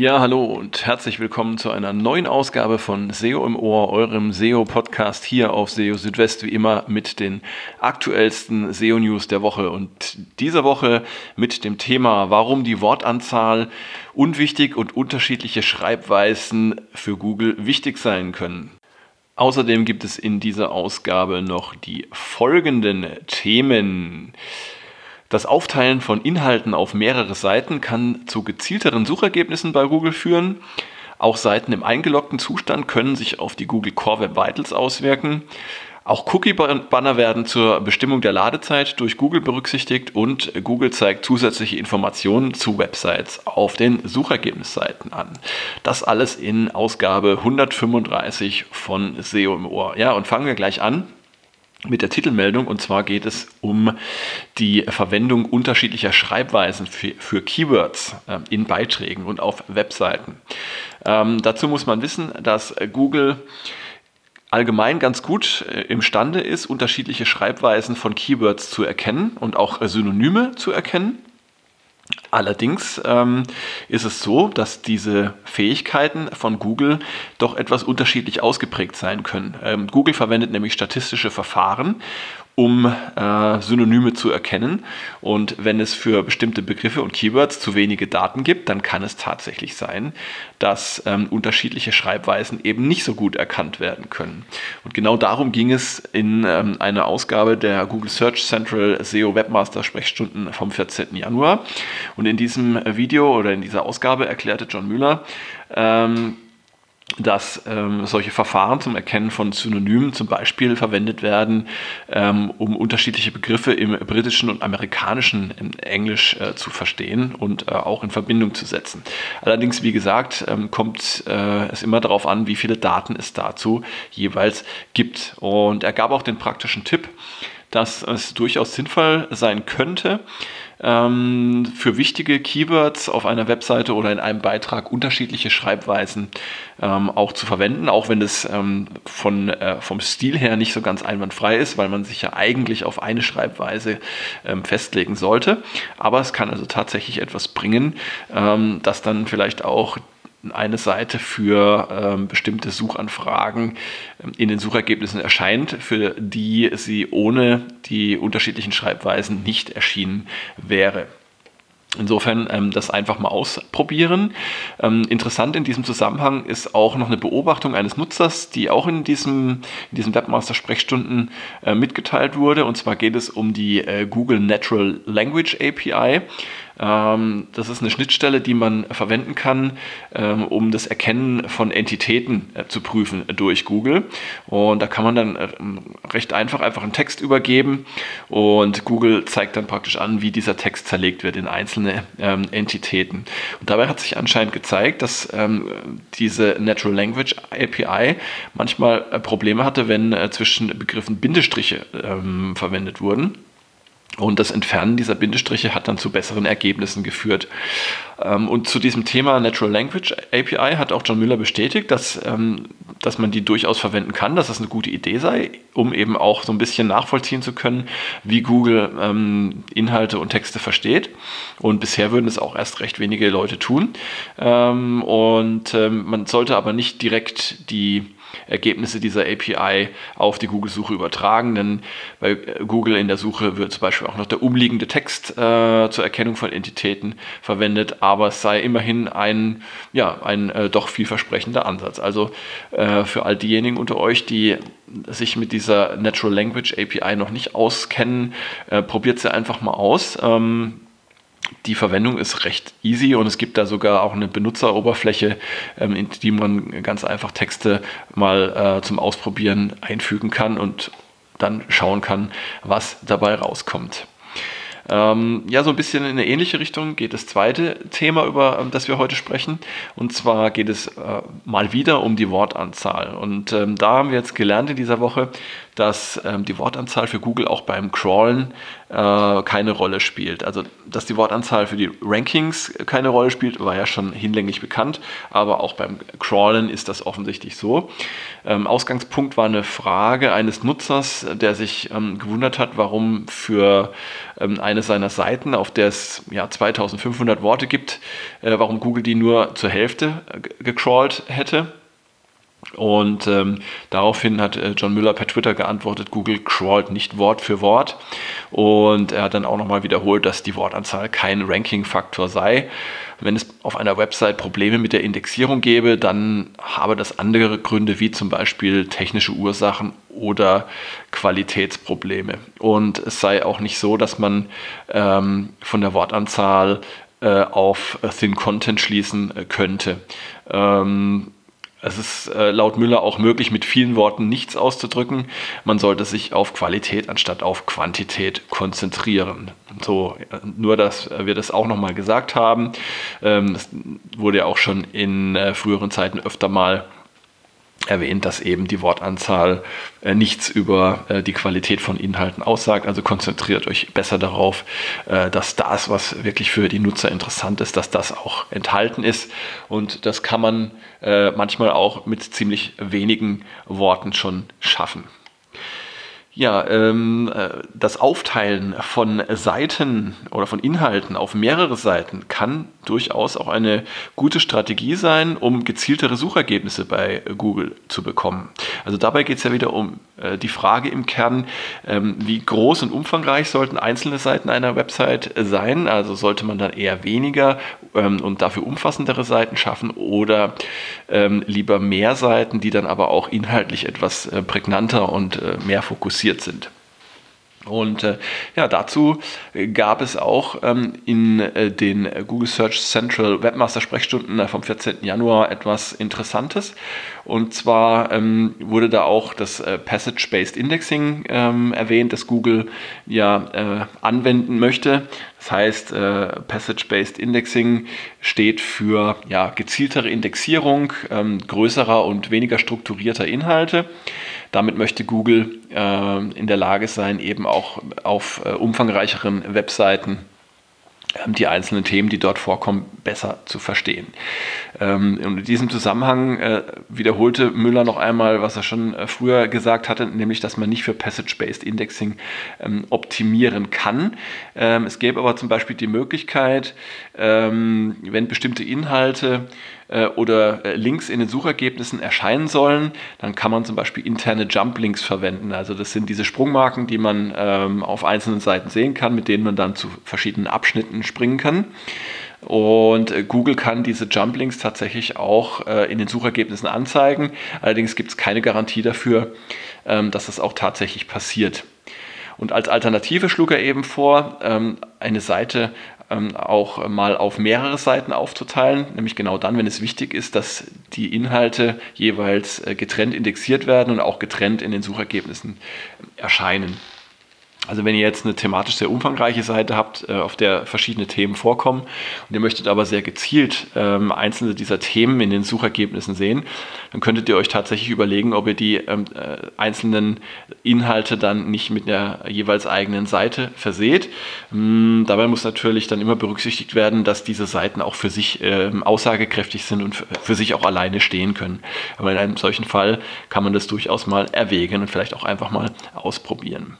Ja, hallo und herzlich willkommen zu einer neuen Ausgabe von SEO im Ohr, eurem SEO-Podcast hier auf SEO Südwest, wie immer mit den aktuellsten SEO-News der Woche. Und diese Woche mit dem Thema, warum die Wortanzahl unwichtig und unterschiedliche Schreibweisen für Google wichtig sein können. Außerdem gibt es in dieser Ausgabe noch die folgenden Themen. Das Aufteilen von Inhalten auf mehrere Seiten kann zu gezielteren Suchergebnissen bei Google führen. Auch Seiten im eingeloggten Zustand können sich auf die Google Core Web Vitals auswirken. Auch Cookie-Banner werden zur Bestimmung der Ladezeit durch Google berücksichtigt und Google zeigt zusätzliche Informationen zu Websites auf den Suchergebnisseiten an. Das alles in Ausgabe 135 von SEO im Ohr. Ja, und fangen wir gleich an mit der Titelmeldung und zwar geht es um die Verwendung unterschiedlicher Schreibweisen für, für Keywords äh, in Beiträgen und auf Webseiten. Ähm, dazu muss man wissen, dass Google allgemein ganz gut äh, imstande ist, unterschiedliche Schreibweisen von Keywords zu erkennen und auch Synonyme zu erkennen. Allerdings ähm, ist es so, dass diese Fähigkeiten von Google doch etwas unterschiedlich ausgeprägt sein können. Ähm, Google verwendet nämlich statistische Verfahren, um äh, Synonyme zu erkennen. Und wenn es für bestimmte Begriffe und Keywords zu wenige Daten gibt, dann kann es tatsächlich sein, dass ähm, unterschiedliche Schreibweisen eben nicht so gut erkannt werden können. Und genau darum ging es in ähm, einer Ausgabe der Google Search Central SEO Webmaster Sprechstunden vom 14. Januar. Und in diesem Video oder in dieser Ausgabe erklärte John Müller, ähm, dass ähm, solche Verfahren zum Erkennen von Synonymen zum Beispiel verwendet werden, ähm, um unterschiedliche Begriffe im britischen und amerikanischen Englisch äh, zu verstehen und äh, auch in Verbindung zu setzen. Allerdings, wie gesagt, ähm, kommt äh, es immer darauf an, wie viele Daten es dazu jeweils gibt. Und er gab auch den praktischen Tipp, dass es durchaus sinnvoll sein könnte, ähm, für wichtige Keywords auf einer Webseite oder in einem Beitrag unterschiedliche Schreibweisen ähm, auch zu verwenden, auch wenn es ähm, von, äh, vom Stil her nicht so ganz einwandfrei ist, weil man sich ja eigentlich auf eine Schreibweise ähm, festlegen sollte. Aber es kann also tatsächlich etwas bringen, ähm, das dann vielleicht auch eine Seite für ähm, bestimmte Suchanfragen ähm, in den Suchergebnissen erscheint, für die sie ohne die unterschiedlichen Schreibweisen nicht erschienen wäre. Insofern ähm, das einfach mal ausprobieren. Ähm, interessant in diesem Zusammenhang ist auch noch eine Beobachtung eines Nutzers, die auch in diesem, in diesem Webmaster-Sprechstunden äh, mitgeteilt wurde. Und zwar geht es um die äh, Google Natural Language API. Ähm, das ist eine Schnittstelle, die man verwenden kann, ähm, um das Erkennen von Entitäten äh, zu prüfen durch Google. Und da kann man dann äh, recht einfach einfach einen Text übergeben und Google zeigt dann praktisch an, wie dieser Text zerlegt wird in einzelne ähm, Entitäten. Und dabei hat sich anscheinend gezeigt, dass diese Natural Language API manchmal äh, Probleme hatte, wenn zwischen Begriffen Bindestriche verwendet wurden. Und das Entfernen dieser Bindestriche hat dann zu besseren Ergebnissen geführt. Ähm, und zu diesem Thema Natural Language API hat auch John Müller bestätigt, dass, ähm, dass man die durchaus verwenden kann, dass das eine gute Idee sei, um eben auch so ein bisschen nachvollziehen zu können, wie Google ähm, Inhalte und Texte versteht. Und bisher würden es auch erst recht wenige Leute tun. Und man sollte aber nicht direkt die Ergebnisse dieser API auf die Google-Suche übertragen, denn bei Google in der Suche wird zum Beispiel auch noch der umliegende Text äh, zur Erkennung von Entitäten verwendet, aber es sei immerhin ein, ja, ein äh, doch vielversprechender Ansatz. Also äh, für all diejenigen unter euch, die sich mit dieser Natural Language API noch nicht auskennen, äh, probiert sie einfach mal aus. Ähm, die Verwendung ist recht easy und es gibt da sogar auch eine Benutzeroberfläche, ähm, in die man ganz einfach Texte mal äh, zum Ausprobieren einfügen kann und dann schauen kann, was dabei rauskommt. Ähm, ja, so ein bisschen in eine ähnliche Richtung geht das zweite Thema, über ähm, das wir heute sprechen. Und zwar geht es äh, mal wieder um die Wortanzahl. Und ähm, da haben wir jetzt gelernt in dieser Woche, dass ähm, die Wortanzahl für Google auch beim Crawlen äh, keine Rolle spielt. Also, dass die Wortanzahl für die Rankings keine Rolle spielt, war ja schon hinlänglich bekannt, aber auch beim Crawlen ist das offensichtlich so. Ähm, Ausgangspunkt war eine Frage eines Nutzers, der sich ähm, gewundert hat, warum für ähm, eine eine seiner Seiten, auf der es ja, 2500 Worte gibt, äh, warum Google die nur zur Hälfte äh, gecrawlt hätte. Und ähm, daraufhin hat äh, John Müller per Twitter geantwortet, Google crawlt nicht Wort für Wort. Und er hat dann auch nochmal wiederholt, dass die Wortanzahl kein Ranking-Faktor sei. Wenn es auf einer Website Probleme mit der Indexierung gäbe, dann habe das andere Gründe wie zum Beispiel technische Ursachen oder Qualitätsprobleme. Und es sei auch nicht so, dass man ähm, von der Wortanzahl äh, auf Thin Content schließen äh, könnte. Ähm, es ist äh, laut Müller auch möglich, mit vielen Worten nichts auszudrücken. Man sollte sich auf Qualität anstatt auf Quantität konzentrieren. So, nur dass wir das auch nochmal gesagt haben. Ähm, das wurde ja auch schon in äh, früheren Zeiten öfter mal erwähnt, dass eben die Wortanzahl äh, nichts über äh, die Qualität von Inhalten aussagt. Also konzentriert euch besser darauf, äh, dass das, was wirklich für die Nutzer interessant ist, dass das auch enthalten ist. Und das kann man äh, manchmal auch mit ziemlich wenigen Worten schon schaffen. Ja, ähm, äh, das Aufteilen von Seiten oder von Inhalten auf mehrere Seiten kann durchaus auch eine gute Strategie sein, um gezieltere Suchergebnisse bei Google zu bekommen. Also dabei geht es ja wieder um äh, die Frage im Kern, ähm, wie groß und umfangreich sollten einzelne Seiten einer Website sein. Also sollte man dann eher weniger ähm, und dafür umfassendere Seiten schaffen oder ähm, lieber mehr Seiten, die dann aber auch inhaltlich etwas äh, prägnanter und äh, mehr fokussiert sind. Und äh, ja, dazu gab es auch ähm, in äh, den Google Search Central Webmaster Sprechstunden äh, vom 14. Januar etwas Interessantes. Und zwar ähm, wurde da auch das äh, Passage-Based Indexing ähm, erwähnt, das Google ja äh, anwenden möchte. Das heißt, äh, Passage-Based Indexing steht für ja, gezieltere Indexierung ähm, größerer und weniger strukturierter Inhalte. Damit möchte Google äh, in der Lage sein, eben auch auf äh, umfangreicheren Webseiten ähm, die einzelnen Themen, die dort vorkommen, besser zu verstehen. Ähm, in diesem Zusammenhang äh, wiederholte Müller noch einmal, was er schon äh, früher gesagt hatte, nämlich, dass man nicht für Passage-Based Indexing ähm, optimieren kann. es gäbe aber zum Beispiel die Möglichkeit, wenn bestimmte Inhalte oder äh, Links in den Suchergebnissen erscheinen sollen, dann kann man zum Beispiel interne Jump Links verwenden. Also das sind diese Sprungmarken, die man ähm, auf einzelnen Seiten sehen kann, mit denen man dann zu verschiedenen Abschnitten springen kann. Und äh, Google kann diese Jump Links tatsächlich auch in den Suchergebnissen anzeigen. Allerdings gibt es keine Garantie dafür, ähm, dass das auch tatsächlich passiert. Und als Alternative schlug er eben vor, ähm, eine Seite ähm, auch mal auf mehrere Seiten aufzuteilen, nämlich genau dann, wenn es wichtig ist, dass die Inhalte jeweils äh, getrennt indexiert werden und auch getrennt in den Suchergebnissen erscheinen. Also wenn ihr jetzt eine thematisch sehr umfangreiche Seite habt, äh, auf der verschiedene Themen vorkommen und ihr möchtet aber sehr gezielt ähm, einzelne dieser Themen in den Suchergebnissen sehen, dann könntet ihr euch tatsächlich überlegen, ob ihr die ähm, äh, einzelnen Inhalte dann nicht mit einer jeweils eigenen Seite verseht. Ähm, dabei muss natürlich dann immer berücksichtigt werden, dass diese Seiten auch für sich ähm, aussagekräftig sind und für sich auch alleine stehen können. Aber in einem solchen Fall kann man das durchaus mal erwägen und vielleicht auch einfach mal ausprobieren.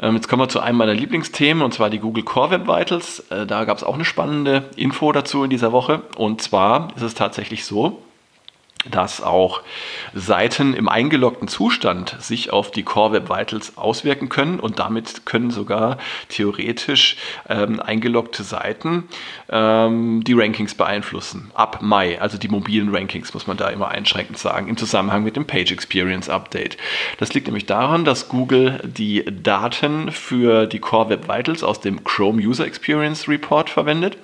Ähm, jetzt kommen wir zu einem meiner Lieblingsthemen und zwar die Google Core Web Vitals. Äh, da gab es auch eine spannende Info dazu in dieser Woche. Und zwar ist es tatsächlich so, dass auch Seiten im eingeloggten Zustand sich auf die Core Web Vitals auswirken können und damit können sogar theoretisch ähm, eingeloggte Seiten ähm, die Rankings beeinflussen. Ab Mai, also die mobilen Rankings, muss man da immer einschränkend sagen, im Zusammenhang mit dem Page Experience Update. Das liegt nämlich daran, dass Google die Daten für die Core Web Vitals aus dem Chrome User Experience Report verwendet.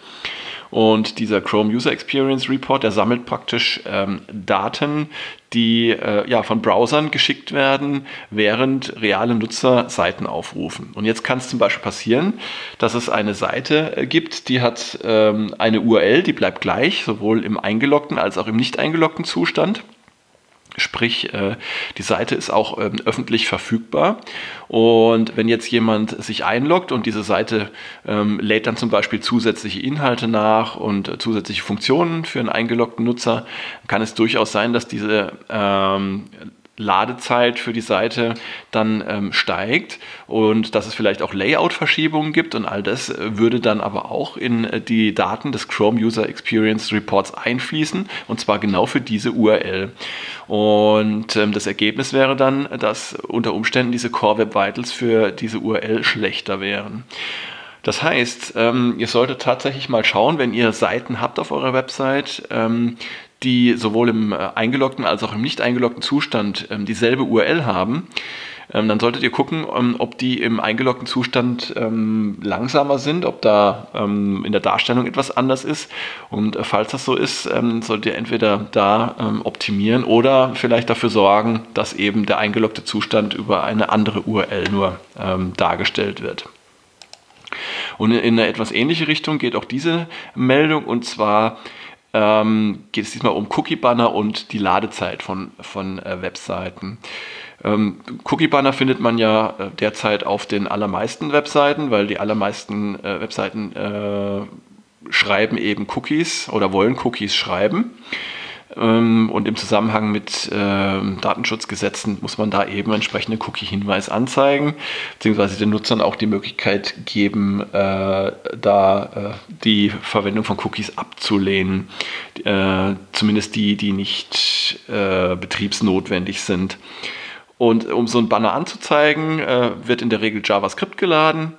Und dieser Chrome User Experience Report, der sammelt praktisch ähm, Daten, die äh, ja, von Browsern geschickt werden, während reale Nutzer Seiten aufrufen. Und jetzt kann es zum Beispiel passieren, dass es eine Seite äh, gibt, die hat ähm, eine URL, die bleibt gleich, sowohl im eingeloggten als auch im nicht eingeloggten Zustand. Sprich, äh, die Seite ist auch ähm, öffentlich verfügbar. Und wenn jetzt jemand sich einloggt und diese Seite ähm, lädt dann zum Beispiel zusätzliche Inhalte nach und äh, zusätzliche Funktionen für einen eingeloggten Nutzer, kann es durchaus sein, dass diese ähm, Ladezeit für die Seite dann ähm, steigt und dass es vielleicht auch Layout-Verschiebungen gibt und all das äh, würde dann aber auch in äh, die Daten des Chrome User Experience Reports einfließen und zwar genau für diese URL. Und ähm, das Ergebnis wäre dann, dass unter Umständen diese Core Web Vitals für diese URL schlechter wären. Das heißt, ähm, ihr solltet tatsächlich mal schauen, wenn ihr Seiten habt auf eurer Website, ähm, die sowohl im äh, eingeloggten als auch im nicht eingeloggten Zustand ähm, dieselbe URL haben, ähm, dann solltet ihr gucken, ähm, ob die im eingeloggten Zustand langsamer sind, ob da in der Darstellung etwas anders ist. Und äh, falls das so ist, solltet ihr entweder da optimieren oder vielleicht dafür sorgen, dass eben der eingeloggte Zustand über eine andere URL nur dargestellt wird. Und in eine etwas ähnliche Richtung geht auch diese Meldung und zwar ähm, geht es diesmal um Cookie-Banner und die Ladezeit von, von äh, Webseiten. Ähm, Cookie-Banner findet man ja äh, derzeit auf den allermeisten Webseiten, weil die allermeisten äh, Webseiten äh, schreiben eben Cookies oder wollen Cookies schreiben. Ähm, und im Zusammenhang mit äh, Datenschutzgesetzen muss man da eben entsprechenden Cookie-Hinweis anzeigen, beziehungsweise den Nutzern auch die Möglichkeit geben, äh, da äh, die Verwendung von Cookies abzulehnen. Äh, zumindest die, die nicht äh, betriebsnotwendig sind. Und um so ein Banner anzuzeigen, äh, wird in der Regel JavaScript geladen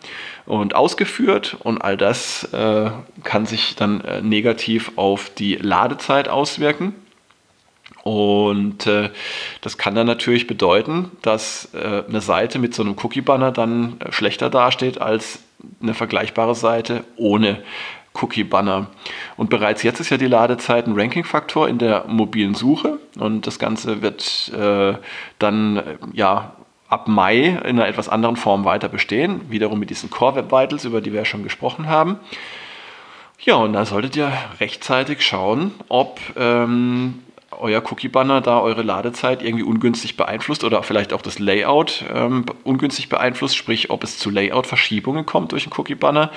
und ausgeführt und all das äh, kann sich dann negativ auf die Ladezeit auswirken. Und äh, das kann dann natürlich bedeuten, dass äh, eine Seite mit so einem Cookie-Banner dann äh, schlechter dasteht als eine vergleichbare Seite ohne Cookie-Banner. Und bereits jetzt ist ja die Ladezeit ein Ranking-Faktor in der mobilen Suche und das Ganze wird äh, dann äh, ja ab Mai in einer etwas anderen Form weiter bestehen, wiederum mit diesen Core Web Vitals, über die wir ja schon gesprochen haben. Ja, und da solltet ihr rechtzeitig schauen, ob ähm, euer Cookie-Banner da eure Ladezeit irgendwie ungünstig beeinflusst oder vielleicht auch das Layout ähm, ungünstig beeinflusst, sprich ob es zu Layout-Verschiebungen kommt durch einen Cookie-Banner.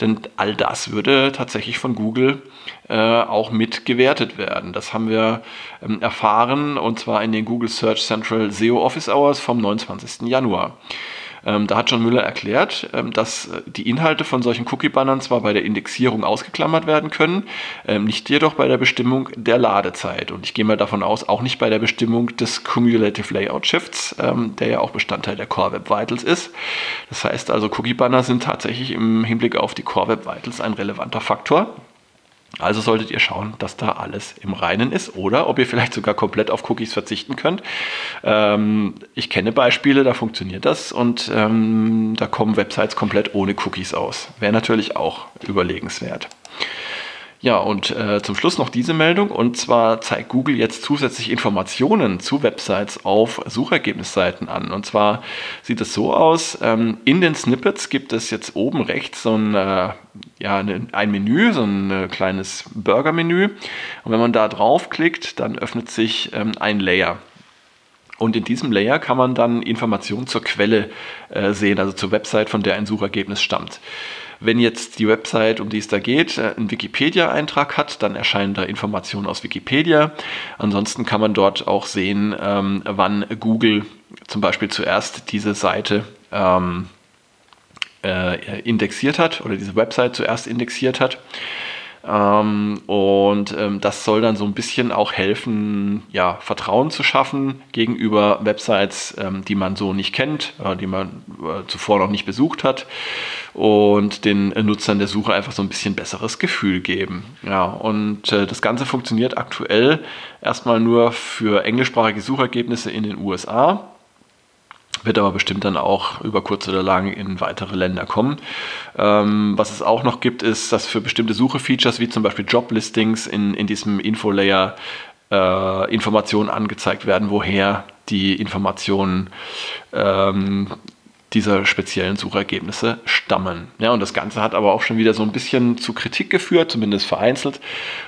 Denn all das würde tatsächlich von Google äh, auch mit gewertet werden. Das haben wir ähm, erfahren und zwar in den Google Search Central SEO Office Hours vom 29. Januar. Ähm, da hat John Müller erklärt, ähm, dass äh, die Inhalte von solchen Cookie-Bannern zwar bei der Indexierung ausgeklammert werden können, ähm, nicht jedoch bei der Bestimmung der Ladezeit. Und ich gehe mal davon aus, auch nicht bei der Bestimmung des Cumulative Layout Shifts, ähm, der ja auch Bestandteil der Core Web Vitals ist. Das heißt also, Cookie-Banner sind tatsächlich im Hinblick auf die Core Web Vitals ein relevanter Faktor. Also solltet ihr schauen, dass da alles im Reinen ist oder ob ihr vielleicht sogar komplett auf Cookies verzichten könnt. Ähm, ich kenne Beispiele, da funktioniert das und ähm, da kommen Websites komplett ohne Cookies aus. Wäre natürlich auch überlegenswert. Ja, und äh, zum Schluss noch diese Meldung. Und zwar zeigt Google jetzt zusätzlich Informationen zu Websites auf Suchergebnisseiten an. Und zwar sieht es so aus, ähm, in den Snippets gibt es jetzt oben rechts so ein, äh, ja, ein Menü, so ein äh, kleines Burger-Menü. Und wenn man da draufklickt, dann öffnet sich ähm, ein Layer. Und in diesem Layer kann man dann Informationen zur Quelle äh, sehen, also zur Website, von der ein Suchergebnis stammt. Wenn jetzt die Website, um die es da geht, äh, einen Wikipedia-Eintrag hat, dann erscheinen da Informationen aus Wikipedia. Ansonsten kann man dort auch sehen, ähm, wann Google zum Beispiel zuerst diese Seite ähm, äh, indexiert hat oder diese Website zuerst indexiert hat. Ähm, und ähm, das soll dann so ein bisschen auch helfen, ja, Vertrauen zu schaffen gegenüber Websites, ähm, die man so nicht kennt, äh, die man äh, zuvor noch nicht besucht hat und den Nutzern der Suche einfach so ein bisschen besseres Gefühl geben. Ja, und äh, das Ganze funktioniert aktuell erstmal nur für englischsprachige Suchergebnisse in den USA wird aber bestimmt dann auch über kurz oder lang in weitere Länder kommen. Ähm, was es auch noch gibt, ist, dass für bestimmte Suche-Features wie zum Beispiel Job-Listings in, in diesem Info-Layer äh, Informationen angezeigt werden, woher die Informationen ähm, dieser speziellen Suchergebnisse stammen. Ja, und das Ganze hat aber auch schon wieder so ein bisschen zu Kritik geführt, zumindest vereinzelt.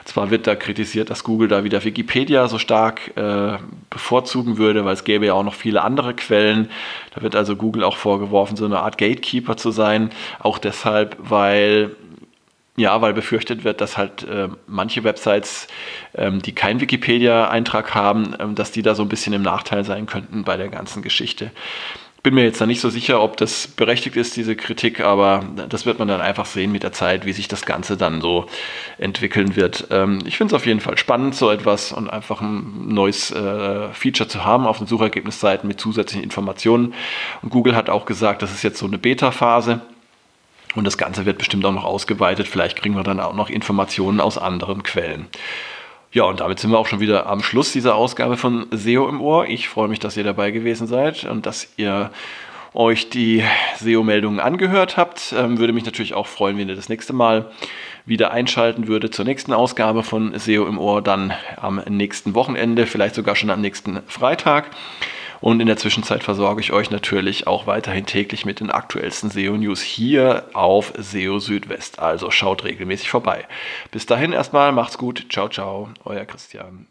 Zwar wird da kritisiert, dass Google da wieder Wikipedia so stark äh, bevorzugen würde, weil es gäbe ja auch noch viele andere Quellen. Da wird also Google auch vorgeworfen, so eine Art Gatekeeper zu sein. Auch deshalb, weil Ja, weil befürchtet wird, dass halt äh, manche Websites, ähm, die keinen Wikipedia-Eintrag haben, ähm, dass die da so ein bisschen im Nachteil sein könnten bei der ganzen Geschichte. Bin mir jetzt da nicht so sicher, ob das berechtigt ist, diese Kritik, aber das wird man dann einfach sehen mit der Zeit, wie sich das Ganze dann so entwickeln wird. Ähm, ich finde es auf jeden Fall spannend, so etwas und einfach ein neues äh, Feature zu haben auf den Suchergebnisseiten mit zusätzlichen Informationen. Und Google hat auch gesagt, das ist jetzt so eine Beta-Phase. Und das Ganze wird bestimmt auch noch ausgeweitet. Vielleicht kriegen wir dann auch noch Informationen aus anderen Quellen. Ja, und damit sind wir auch schon wieder am Schluss dieser Ausgabe von SEO im Ohr. Ich freue mich, dass ihr dabei gewesen seid und dass ihr euch die SEO-Meldungen angehört habt. Ähm, würde mich natürlich auch freuen, wenn ihr das nächste Mal wieder einschalten würdet zur nächsten Ausgabe von SEO im Ohr, dann am nächsten Wochenende, vielleicht sogar schon am nächsten Freitag. Und in der Zwischenzeit versorge ich euch natürlich auch weiterhin täglich mit den aktuellsten SEO-News hier auf SEO Südwest. Also schaut regelmäßig vorbei. Bis dahin erstmal, macht's gut. Ciao, ciao, euer Christian.